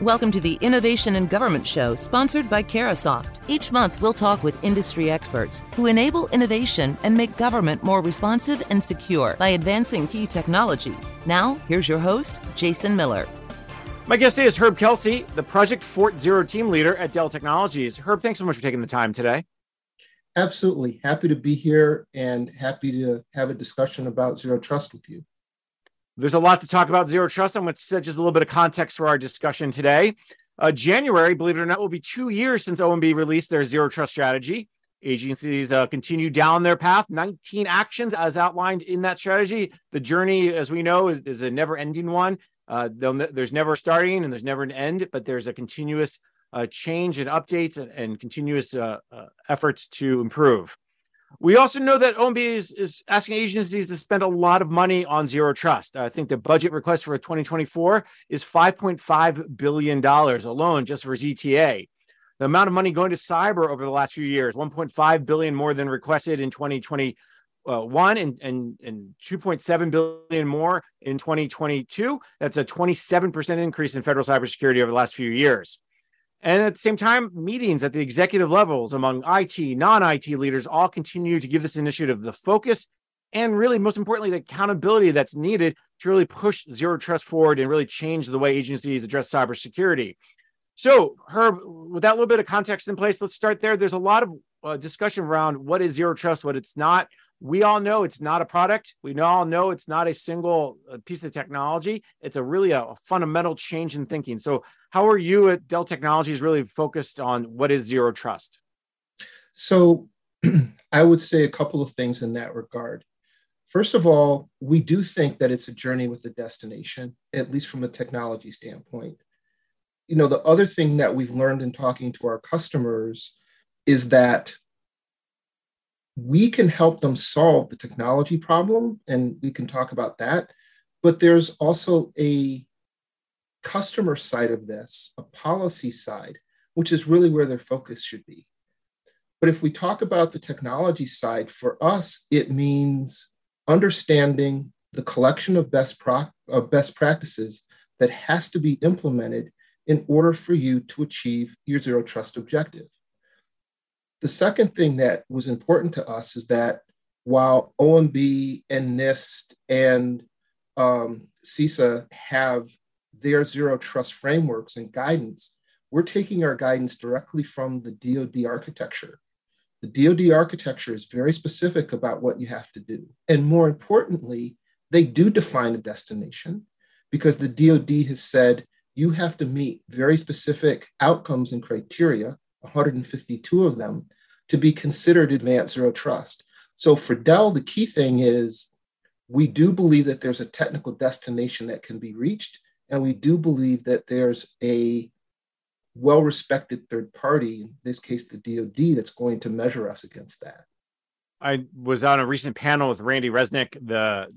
Welcome to the Innovation in Government Show, sponsored by Carahsoft. Each month, we'll talk with industry experts who enable innovation and make government more responsive and secure by advancing key technologies. Now, here's your host, Jason Miller. My guest today is Herb Kelsey, the Project Fort Zero team leader at Dell Technologies. Herb, thanks so much for taking the time today. Absolutely. Happy to be here and happy to have a discussion about Zero Trust with you. There's a lot to talk about Zero Trust. I'm going to set just a little bit of context for our discussion today. Uh, January, believe it or not, will be two years since OMB released their Zero Trust strategy. Agencies uh, continue down their path, 19 actions as outlined in that strategy. The journey, as we know, is, is a never ending one. Uh, there's never starting and there's never an end, but there's a continuous uh, change and updates and, and continuous uh, uh, efforts to improve. We also know that OMB is, is asking agencies to spend a lot of money on zero trust. I think the budget request for 2024 is $5.5 billion alone just for ZTA. The amount of money going to cyber over the last few years, 1.5 billion more than requested in 2021 and, and, and 2.7 billion more in 2022. That's a 27% increase in federal cybersecurity over the last few years. And at the same time, meetings at the executive levels among IT, non IT leaders all continue to give this initiative the focus and really, most importantly, the accountability that's needed to really push zero trust forward and really change the way agencies address cybersecurity. So, Herb, with that little bit of context in place, let's start there. There's a lot of uh, discussion around what is zero trust, what it's not. We all know it's not a product. We all know it's not a single uh, piece of technology. It's a really a, a fundamental change in thinking. So, how are you at Dell Technologies really focused on what is zero trust? So, I would say a couple of things in that regard. First of all, we do think that it's a journey with a destination, at least from a technology standpoint. You know, the other thing that we've learned in talking to our customers is that we can help them solve the technology problem, and we can talk about that. But there's also a customer side of this, a policy side, which is really where their focus should be. But if we talk about the technology side, for us, it means understanding the collection of best, pro- best practices that has to be implemented in order for you to achieve your zero trust objective. The second thing that was important to us is that while OMB and NIST and um, CISA have their zero trust frameworks and guidance, we're taking our guidance directly from the DoD architecture. The DoD architecture is very specific about what you have to do. And more importantly, they do define a destination because the DoD has said you have to meet very specific outcomes and criteria, 152 of them, to be considered advanced zero trust. So for Dell, the key thing is we do believe that there's a technical destination that can be reached and we do believe that there's a well respected third party, in this case, the DoD, that's going to measure us against that. I was on a recent panel with Randy Resnick, the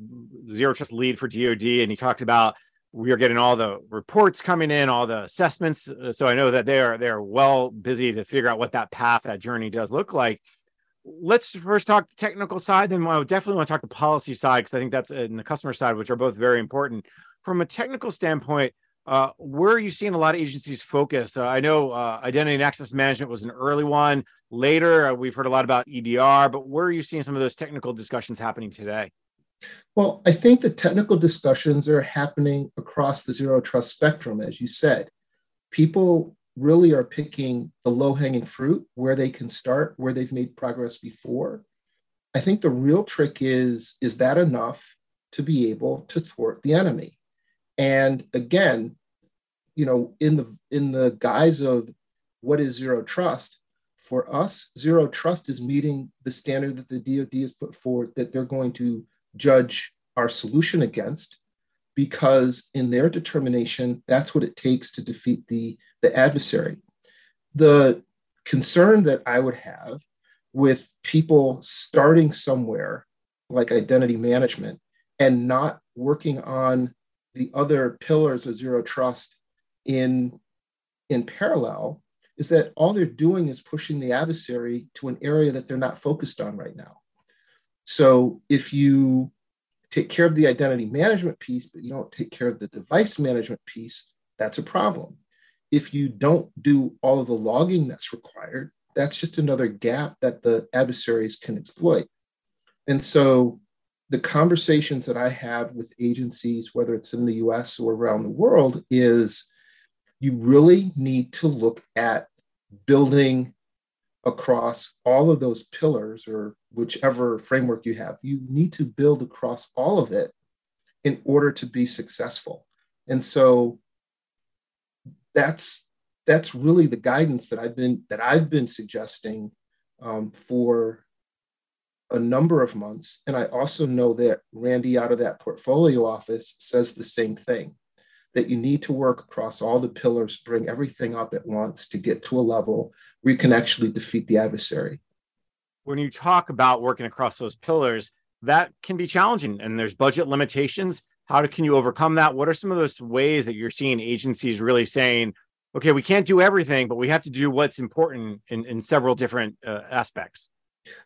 zero trust lead for DoD, and he talked about we are getting all the reports coming in, all the assessments. So I know that they are they are well busy to figure out what that path, that journey does look like. Let's first talk the technical side, then I would definitely want to talk the policy side because I think that's in the customer side, which are both very important from a technical standpoint, uh, where are you seeing a lot of agencies focus? Uh, I know uh, identity and access management was an early one. Later, uh, we've heard a lot about EDR, but where are you seeing some of those technical discussions happening today? Well, I think the technical discussions are happening across the zero trust spectrum, as you said. People really are picking the low hanging fruit where they can start, where they've made progress before. I think the real trick is is that enough to be able to thwart the enemy? And again, you know, in the in the guise of what is zero trust, for us, zero trust is meeting the standard that the DoD has put forward that they're going to judge our solution against, because in their determination, that's what it takes to defeat the, the adversary. The concern that I would have with people starting somewhere like identity management and not working on the other pillars of zero trust in in parallel is that all they're doing is pushing the adversary to an area that they're not focused on right now. So if you take care of the identity management piece, but you don't take care of the device management piece, that's a problem. if you don't do all of the logging that's required, that's just another gap that the adversaries can exploit. And so the conversations that I have with agencies, whether it's in the US or around the world, is you really need to look at building across all of those pillars or whichever framework you have. You need to build across all of it in order to be successful. And so that's that's really the guidance that I've been that I've been suggesting um, for a number of months. And I also know that Randy out of that portfolio office says the same thing that you need to work across all the pillars, bring everything up at once to get to a level where you can actually defeat the adversary. When you talk about working across those pillars, that can be challenging and there's budget limitations. How can you overcome that? What are some of those ways that you're seeing agencies really saying, okay, we can't do everything, but we have to do what's important in, in several different uh, aspects?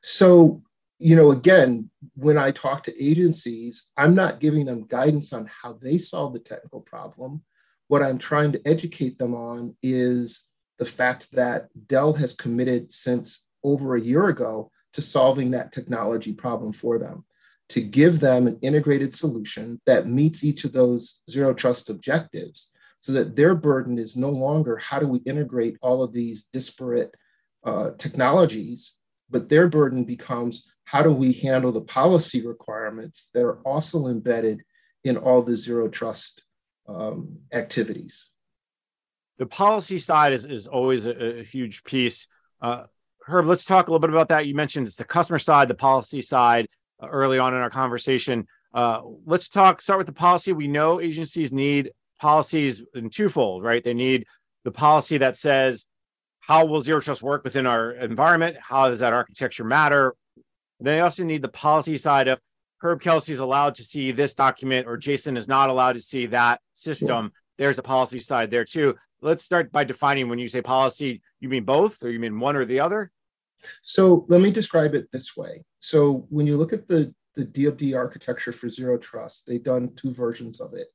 So, you know, again, when I talk to agencies, I'm not giving them guidance on how they solve the technical problem. What I'm trying to educate them on is the fact that Dell has committed since over a year ago to solving that technology problem for them, to give them an integrated solution that meets each of those zero trust objectives so that their burden is no longer how do we integrate all of these disparate uh, technologies, but their burden becomes how do we handle the policy requirements that are also embedded in all the zero trust um, activities. The policy side is, is always a, a huge piece. Uh, Herb, let's talk a little bit about that. You mentioned it's the customer side, the policy side uh, early on in our conversation. Uh, let's talk, start with the policy. We know agencies need policies in twofold, right? They need the policy that says, how will zero trust work within our environment? How does that architecture matter? They also need the policy side of Herb Kelsey is allowed to see this document or Jason is not allowed to see that system. There's a policy side there too. Let's start by defining when you say policy, you mean both or you mean one or the other? So let me describe it this way. So when you look at the, the DoD architecture for zero trust, they've done two versions of it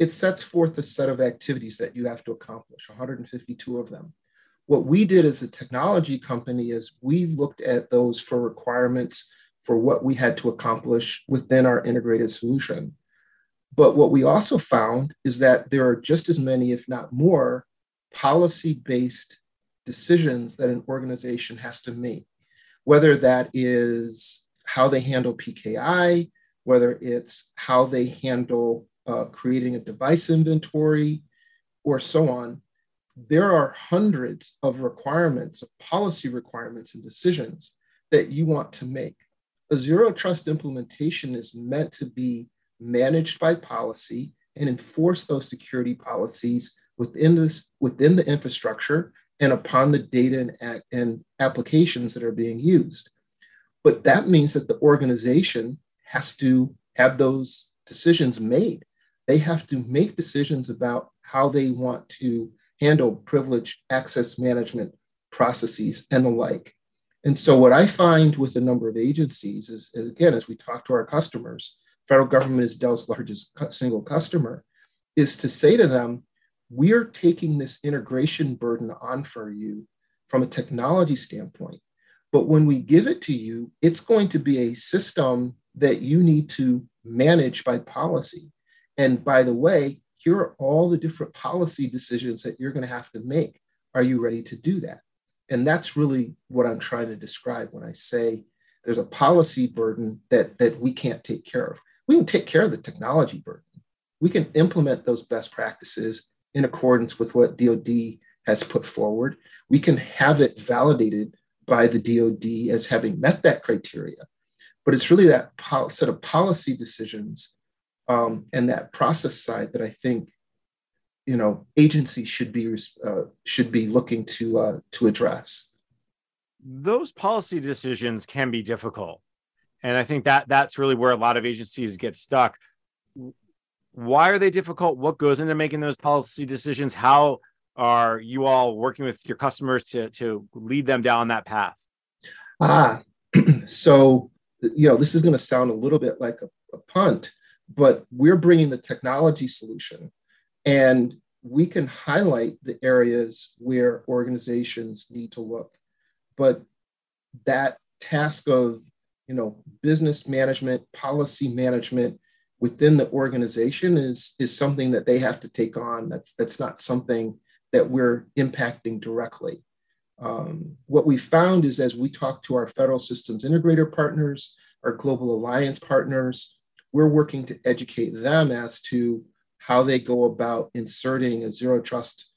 it sets forth a set of activities that you have to accomplish, 152 of them. What we did as a technology company is we looked at those for requirements for what we had to accomplish within our integrated solution. But what we also found is that there are just as many, if not more, policy based decisions that an organization has to make, whether that is how they handle PKI, whether it's how they handle uh, creating a device inventory, or so on, there are hundreds of requirements, of policy requirements and decisions that you want to make. A zero trust implementation is meant to be managed by policy and enforce those security policies within this within the infrastructure and upon the data and, and applications that are being used. But that means that the organization has to have those decisions made they have to make decisions about how they want to handle privilege access management processes and the like. And so, what I find with a number of agencies is, is again, as we talk to our customers, federal government is Dell's largest single customer, is to say to them, we're taking this integration burden on for you from a technology standpoint. But when we give it to you, it's going to be a system that you need to manage by policy. And by the way, here are all the different policy decisions that you're going to have to make. Are you ready to do that? And that's really what I'm trying to describe when I say there's a policy burden that, that we can't take care of. We can take care of the technology burden. We can implement those best practices in accordance with what DoD has put forward. We can have it validated by the DoD as having met that criteria. But it's really that set of policy decisions um, and that process side that I think you know agencies should be uh, should be looking to uh, to address. Those policy decisions can be difficult, and I think that that's really where a lot of agencies get stuck. Why are they difficult? What goes into making those policy decisions? How are you all working with your customers to to lead them down that path? Ah, so you know this is going to sound a little bit like a, a punt, but we're bringing the technology solution. And we can highlight the areas where organizations need to look. But that task of you know business management, policy management within the organization is is something that they have to take on. That's that's not something that we're impacting directly. Um, what we found is as we talk to our federal systems integrator partners, our global alliance partners, we're working to educate them as to how they go about inserting a zero trust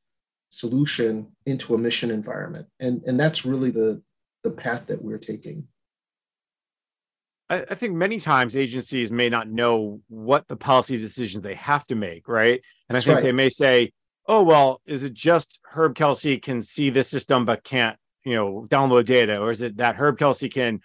solution into a mission environment. And, and that's really the, the path that we're taking. I, I think many times agencies may not know what the policy decisions they have to make, right? And that's I think right. they may say, oh, well, is it just Herb Kelsey can see this system but can't, you know, download data? Or is it that Herb Kelsey can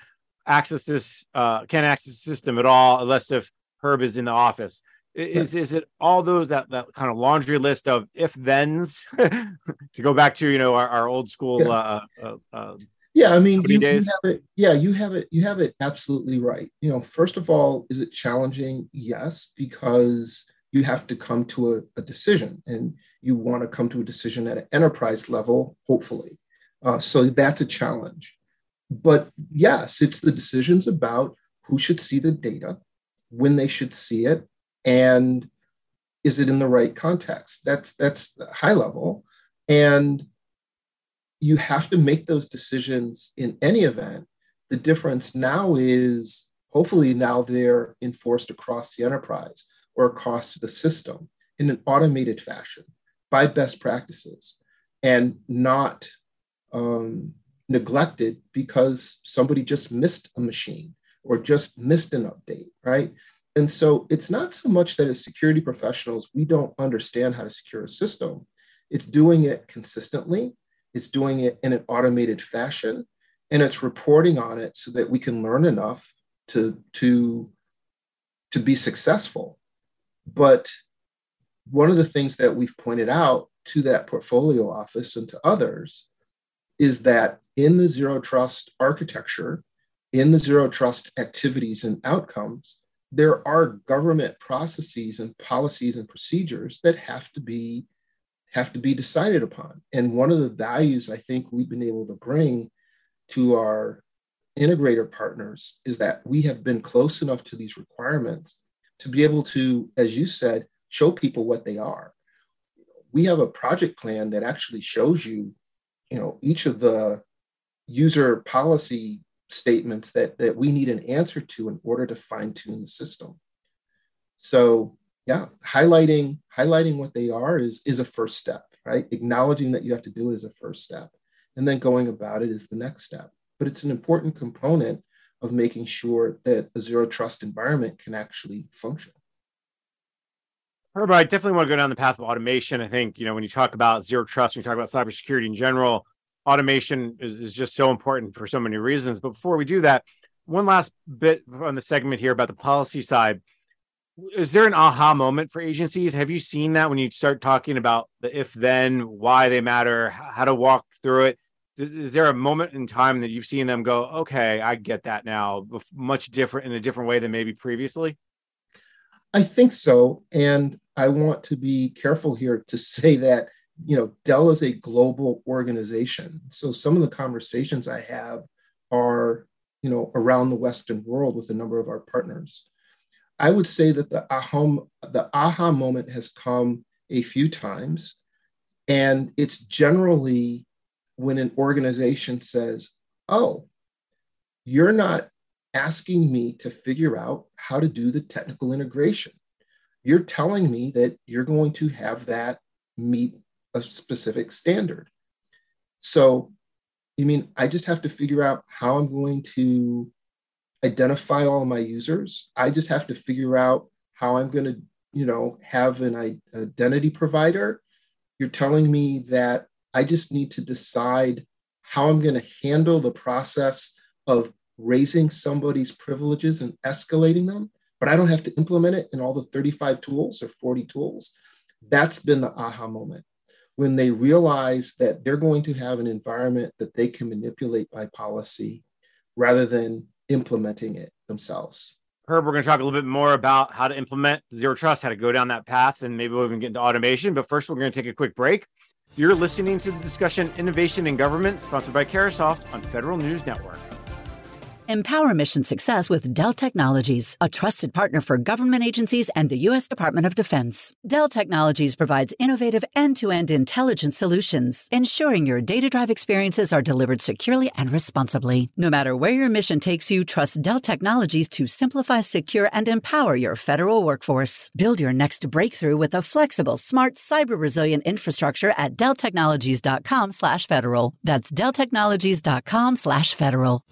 access this, uh, can't access the system at all unless if Herb is in the office? Is is it all those that that kind of laundry list of if thens to go back to you know our, our old school yeah. uh, uh, uh, yeah i mean you, you, have it yeah you have it you have it absolutely right. You know first of all is it challenging? Yes because you have to come to a, a decision and you want to come to a decision at an enterprise level hopefully. Uh, so that's a challenge. But yes it's the decisions about who should see the data when they should see it and is it in the right context? That's that's high level. And you have to make those decisions in any event. The difference now is hopefully now they're enforced across the enterprise or across the system in an automated fashion by best practices and not um, neglected because somebody just missed a machine or just missed an update, right? And so it's not so much that as security professionals, we don't understand how to secure a system. It's doing it consistently, it's doing it in an automated fashion, and it's reporting on it so that we can learn enough to, to, to be successful. But one of the things that we've pointed out to that portfolio office and to others is that in the zero trust architecture, in the zero trust activities and outcomes, there are government processes and policies and procedures that have to be have to be decided upon. And one of the values i think we've been able to bring to our integrator partners is that we have been close enough to these requirements to be able to as you said show people what they are. We have a project plan that actually shows you you know each of the user policy statements that that we need an answer to in order to fine tune the system. So yeah, highlighting highlighting what they are is is a first step, right? Acknowledging that you have to do it is a first step, and then going about it is the next step. But it's an important component of making sure that a zero trust environment can actually function. Herb, I definitely want to go down the path of automation. I think you know when you talk about zero trust, when you talk about cybersecurity in general, automation is, is just so important for so many reasons. But before we do that, one last bit on the segment here about the policy side. Is there an aha moment for agencies? Have you seen that when you start talking about the if then, why they matter, how to walk through it? Is, is there a moment in time that you've seen them go, okay, I get that now, much different in a different way than maybe previously? I think so. And I want to be careful here to say that you know, Dell is a global organization. So some of the conversations I have are, you know, around the Western world with a number of our partners. I would say that the aha, the aha moment has come a few times. And it's generally when an organization says, oh, you're not asking me to figure out how to do the technical integration. You're telling me that you're going to have that meet a specific standard. So, you mean I just have to figure out how I'm going to identify all my users? I just have to figure out how I'm going to, you know, have an identity provider. You're telling me that I just need to decide how I'm going to handle the process of raising somebody's privileges and escalating them, but I don't have to implement it in all the 35 tools or 40 tools. That's been the aha moment when they realize that they're going to have an environment that they can manipulate by policy rather than implementing it themselves. Herb, we're going to talk a little bit more about how to implement zero trust, how to go down that path, and maybe we'll even get into automation. But first, we're going to take a quick break. You're listening to the discussion Innovation in Government, sponsored by Carahsoft on Federal News Network. Empower mission success with Dell Technologies, a trusted partner for government agencies and the U.S. Department of Defense. Dell Technologies provides innovative end to end intelligence solutions, ensuring your data drive experiences are delivered securely and responsibly. No matter where your mission takes you, trust Dell Technologies to simplify, secure, and empower your federal workforce. Build your next breakthrough with a flexible, smart, cyber resilient infrastructure at delltechnologies.com slash federal. That's delltechnologies.com slash federal.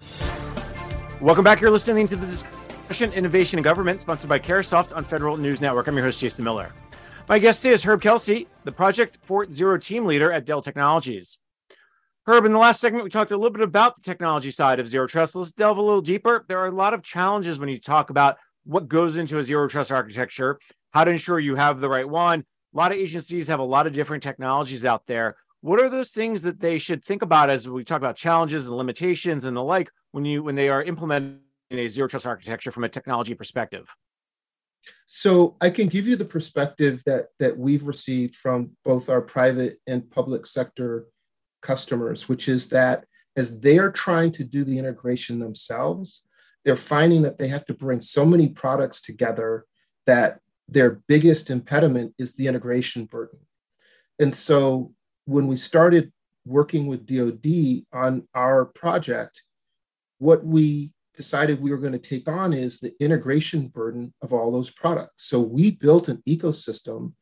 Welcome back. You're listening to the discussion Innovation in Government, sponsored by Carahsoft on Federal News Network. I'm your host, Jason Miller. My guest today is Herb Kelsey, the Project Fort Zero team leader at Dell Technologies. Herb, in the last segment, we talked a little bit about the technology side of zero trust. Let's delve a little deeper. There are a lot of challenges when you talk about what goes into a zero trust architecture, how to ensure you have the right one. A lot of agencies have a lot of different technologies out there. What are those things that they should think about as we talk about challenges and limitations and the like when you when they are implementing a zero trust architecture from a technology perspective? So I can give you the perspective that that we've received from both our private and public sector customers, which is that as they are trying to do the integration themselves, they're finding that they have to bring so many products together that their biggest impediment is the integration burden. And so when we started working with DoD on our project, what we decided we were going to take on is the integration burden of all those products. So we built an ecosystem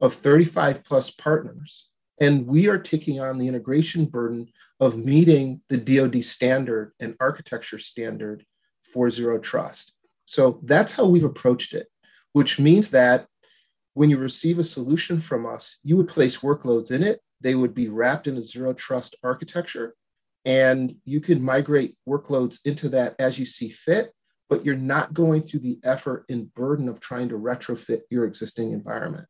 of 35 plus partners, and we are taking on the integration burden of meeting the DoD standard and architecture standard for zero trust. So that's how we've approached it, which means that when you receive a solution from us, you would place workloads in it they would be wrapped in a zero trust architecture. And you can migrate workloads into that as you see fit, but you're not going through the effort and burden of trying to retrofit your existing environment.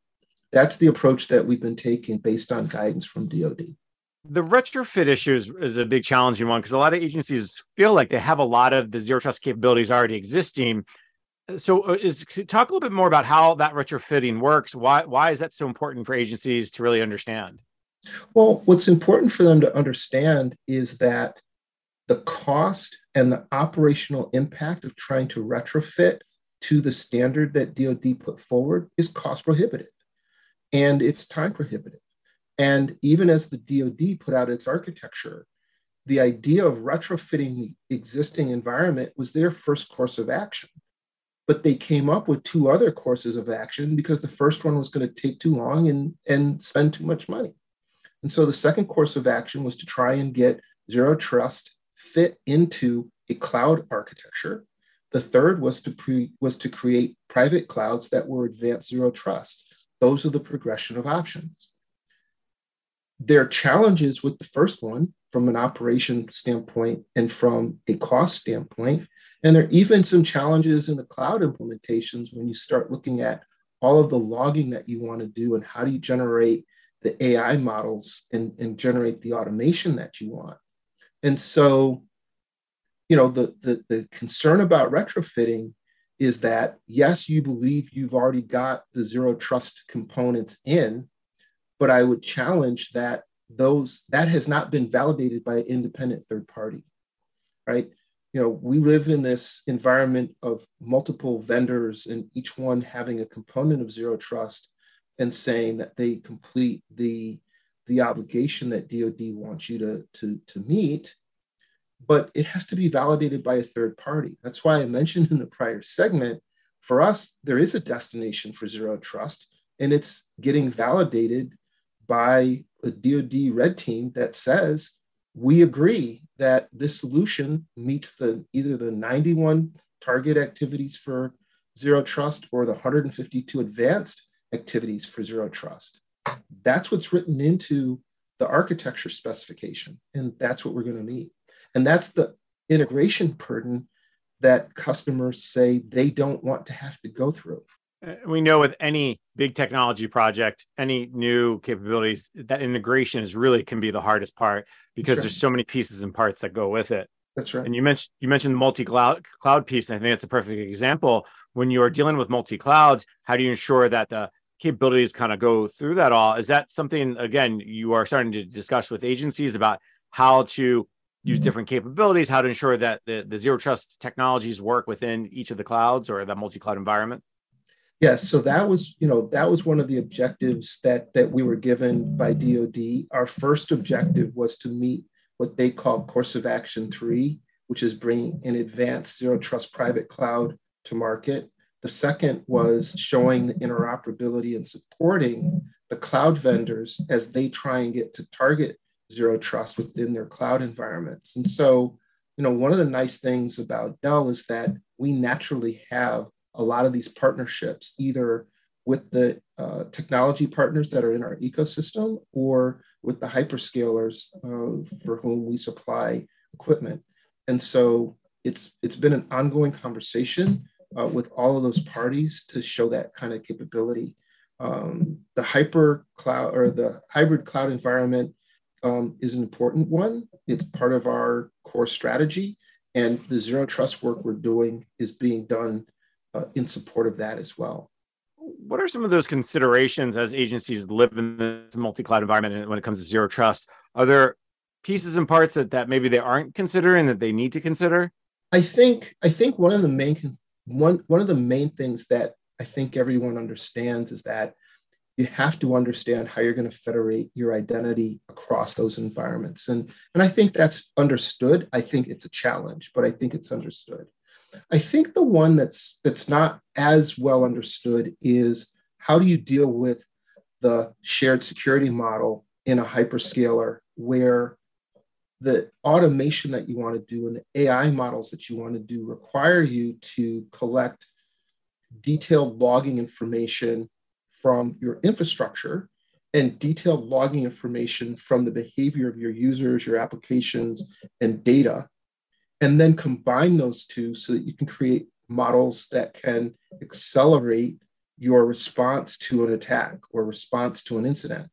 That's the approach that we've been taking based on guidance from DoD. The retrofit issue is, is a big challenging one because a lot of agencies feel like they have a lot of the zero trust capabilities already existing. So, uh, is talk a little bit more about how that retrofitting works. Why why is that so important for agencies to really understand? Well, what's important for them to understand is that the cost and the operational impact of trying to retrofit to the standard that DoD put forward is cost prohibitive and it's time prohibitive. And even as the DoD put out its architecture, the idea of retrofitting the existing environment was their first course of action. But they came up with two other courses of action because the first one was going to take too long and, and spend too much money. And so the second course of action was to try and get zero trust fit into a cloud architecture. The third was to pre, was to create private clouds that were advanced zero trust. Those are the progression of options. There are challenges with the first one from an operation standpoint and from a cost standpoint. And there are even some challenges in the cloud implementations when you start looking at all of the logging that you want to do and how do you generate the AI models and, and generate the automation that you want. And so, you know, the, the, the concern about retrofitting is that, yes, you believe you've already got the zero trust components in, but I would challenge that those that has not been validated by an independent third party, right? You know, we live in this environment of multiple vendors and each one having a component of zero trust and saying that they complete the the obligation that DoD wants you to, to, to meet, but it has to be validated by a third party. That's why I mentioned in the prior segment, for us, there is a destination for zero trust, and it's getting validated by a DoD red team that says we agree that this solution meets the either the 91 target activities for zero trust or the 152 advanced activities for zero trust. That's what's written into the architecture specification, and that's what we're going to need. And that's the integration burden that customers say they don't want to have to go through. Uh, we know with any big technology project, any new capabilities, that integration is really can be the hardest part because right. there's so many pieces and parts that go with it. That's right. And you mentioned you mentioned the multi-cloud cloud piece. And I think that's a perfect example. When you are dealing with multi-clouds, how do you ensure that the capabilities kind of go through that all? Is that something again you are starting to discuss with agencies about how to use mm-hmm. different capabilities, how to ensure that the, the zero trust technologies work within each of the clouds or the multi-cloud environment? Yes, so that was, you know, that was one of the objectives that that we were given by DoD. Our first objective was to meet what they call course of action three, which is bringing an advanced zero trust private cloud to market. The second was showing interoperability and supporting the cloud vendors as they try and get to target zero trust within their cloud environments. And so, you know, one of the nice things about Dell is that we naturally have a lot of these partnerships, either with the uh, technology partners that are in our ecosystem or with the hyperscalers uh, for whom we supply equipment. And so it's it's been an ongoing conversation uh, with all of those parties to show that kind of capability. Um, the hyper cloud or the hybrid cloud environment um, is an important one. It's part of our core strategy, and the zero trust work we're doing is being done uh, in support of that as well. What are some of those considerations as agencies live in this multi-cloud environment when it comes to zero trust? Are there pieces and parts that, that maybe they aren't considering that they need to consider? I think I think one of the main one one of the main things that I think everyone understands is that you have to understand how you're going to federate your identity across those environments. And, and I think that's understood. I think it's a challenge, but I think it's understood. I think the one that's that's not as well understood is how do you deal with the shared security model in a hyperscaler where the automation that you want to do and the AI models that you want to do require you to collect detailed logging information from your infrastructure and detailed logging information from the behavior of your users, your applications, and data and then combine those two so that you can create models that can accelerate your response to an attack or response to an incident.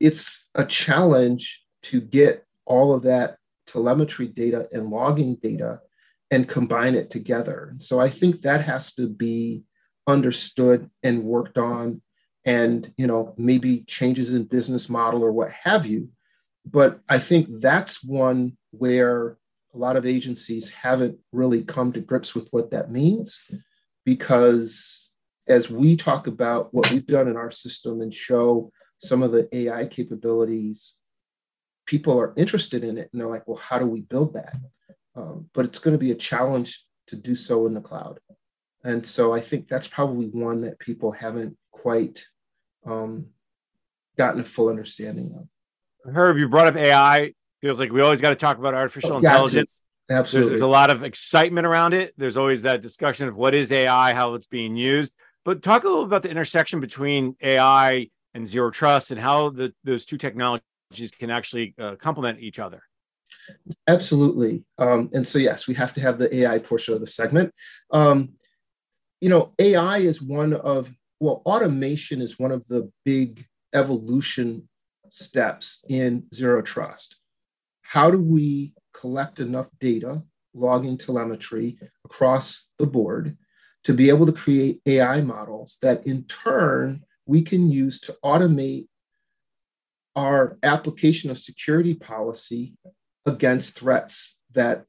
It's a challenge to get all of that telemetry data and logging data and combine it together. So I think that has to be understood and worked on and you know maybe changes in business model or what have you but i think that's one where a lot of agencies haven't really come to grips with what that means because as we talk about what we've done in our system and show some of the AI capabilities, people are interested in it and they're like, well, how do we build that? Um, but it's going to be a challenge to do so in the cloud. And so I think that's probably one that people haven't quite um, gotten a full understanding of. Herb, you brought up AI feels like we always got to talk about artificial oh, intelligence. Absolutely. There's, there's, a lot of excitement around it. There's always that discussion of what is AI, how it's being used. But talk a little about the intersection between AI and zero trust and how the, those two technologies can actually uh, complement each other. Absolutely. Um, and so, yes, we have to have the AI portion of the segment. Um, you know, AI is one of, well, automation is one of the big evolution steps in zero trust how do we collect enough data, logging telemetry across the board to be able to create AI models that in turn we can use to automate our application of security policy against threats that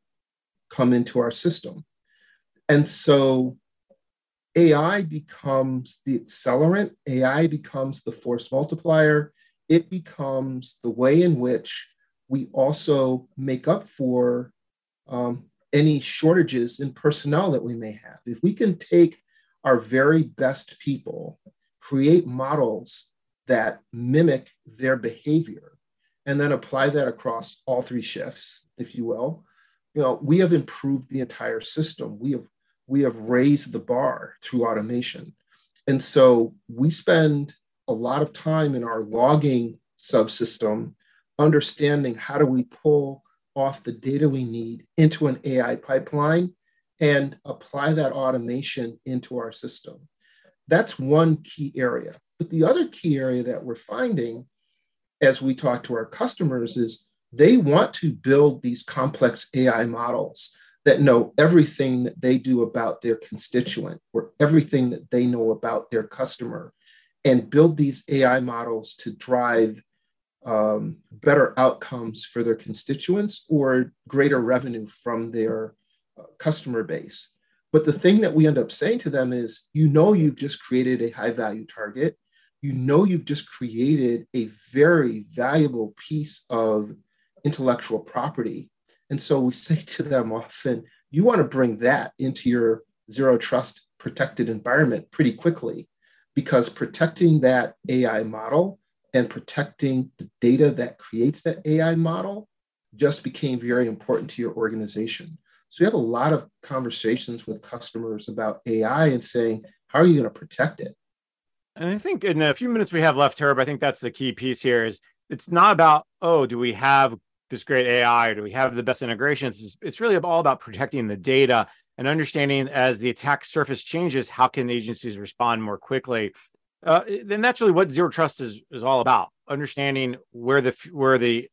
come into our system. And so AI becomes the accelerant, AI becomes the force multiplier, it becomes the way in which we also make up for um, any shortages in personnel that we may have. If we can take our very best people, create models that mimic their behavior, and then apply that across all three shifts, if you will, you know, we have improved the entire system. We have we have raised the bar through automation. And so we spend a lot of time in our logging subsystem understanding how do we pull off the data we need into an AI pipeline and apply that automation into our system. That's one key area. But the other key area that we're finding as we talk to our customers is they want to build these complex AI models that know everything that they do about their constituent or everything that they know about their customer and build these AI models to drive um, better outcomes for their constituents or greater revenue from their uh, customer base. But the thing that we end up saying to them is, you know, you've just created a high value target. You know, you've just created a very valuable piece of intellectual property. And so we say to them often, you want to bring that into your zero trust protected environment pretty quickly because protecting that AI model and protecting the data that creates that AI model just became very important to your organization. So we have a lot of conversations with customers about AI and saying, how are you going to protect it? And I think in the few minutes we have left, Herb, I think that's the key piece here is it's not about, oh, do we have this great AI or do we have the best integrations? It's, it's really all about protecting the data and understanding as the attack surface changes, how can the agencies respond more quickly? Uh, then that's really what zero trust is, is all about understanding where the where the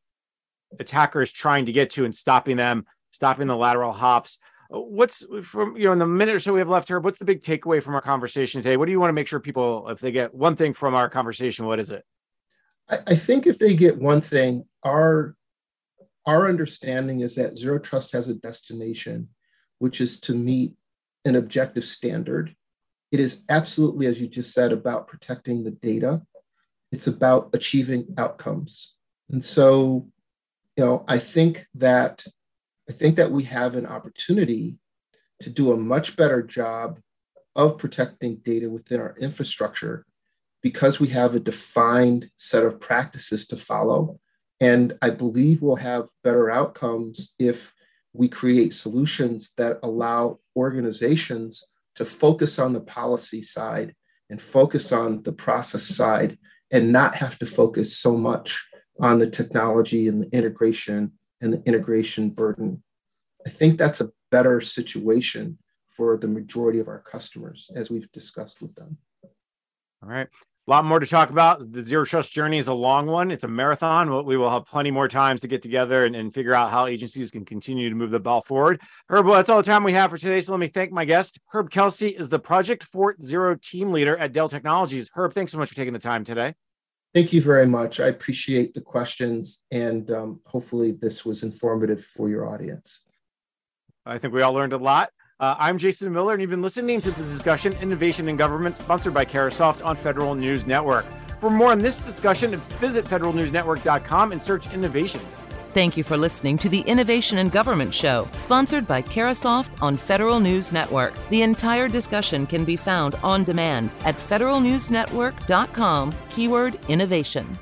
attacker is trying to get to and stopping them stopping the lateral hops. What's uh, from you know in the minute or so we have left here? What's the big takeaway from our conversation today? What do you want to make sure people, if they get one thing from our conversation, what is it? I, I think if they get one thing, our our understanding is that zero trust has a destination, which is to meet an objective standard. It is absolutely, as you just said, about protecting the data. It's about achieving outcomes. And so, you know, I think that I think that we have an opportunity to do a much better job of protecting data within our infrastructure because we have a defined set of practices to follow. And I believe we'll have better outcomes if we create solutions that allow organizations to focus on the policy side and focus on the process side and not have to focus so much on the technology and the integration and the integration burden. I think that's a better situation for the majority of our customers, as we've discussed with them. All right. A lot more to talk about. The zero trust journey is a long one. It's a marathon. We will have plenty more times to get together and, and figure out how agencies can continue to move the ball forward. Herb, well, that's all the time we have for today. So let me thank my guest. Herb Kelsey is the Project Fort Zero team leader at Dell Technologies. Herb, thanks so much for taking the time today. Thank you very much. I appreciate the questions, and um, hopefully, this was informative for your audience. I think we all learned a lot. Uh, I'm Jason Miller, and you've been listening to the discussion Innovation in Government, sponsored by Carahsoft on Federal News Network. For more on this discussion, visit federalnewsnetwork.com and search innovation. Thank you for listening to the Innovation in Government Show, sponsored by Carahsoft on Federal News Network. The entire discussion can be found on demand at federalnewsnetwork.com, keyword innovation.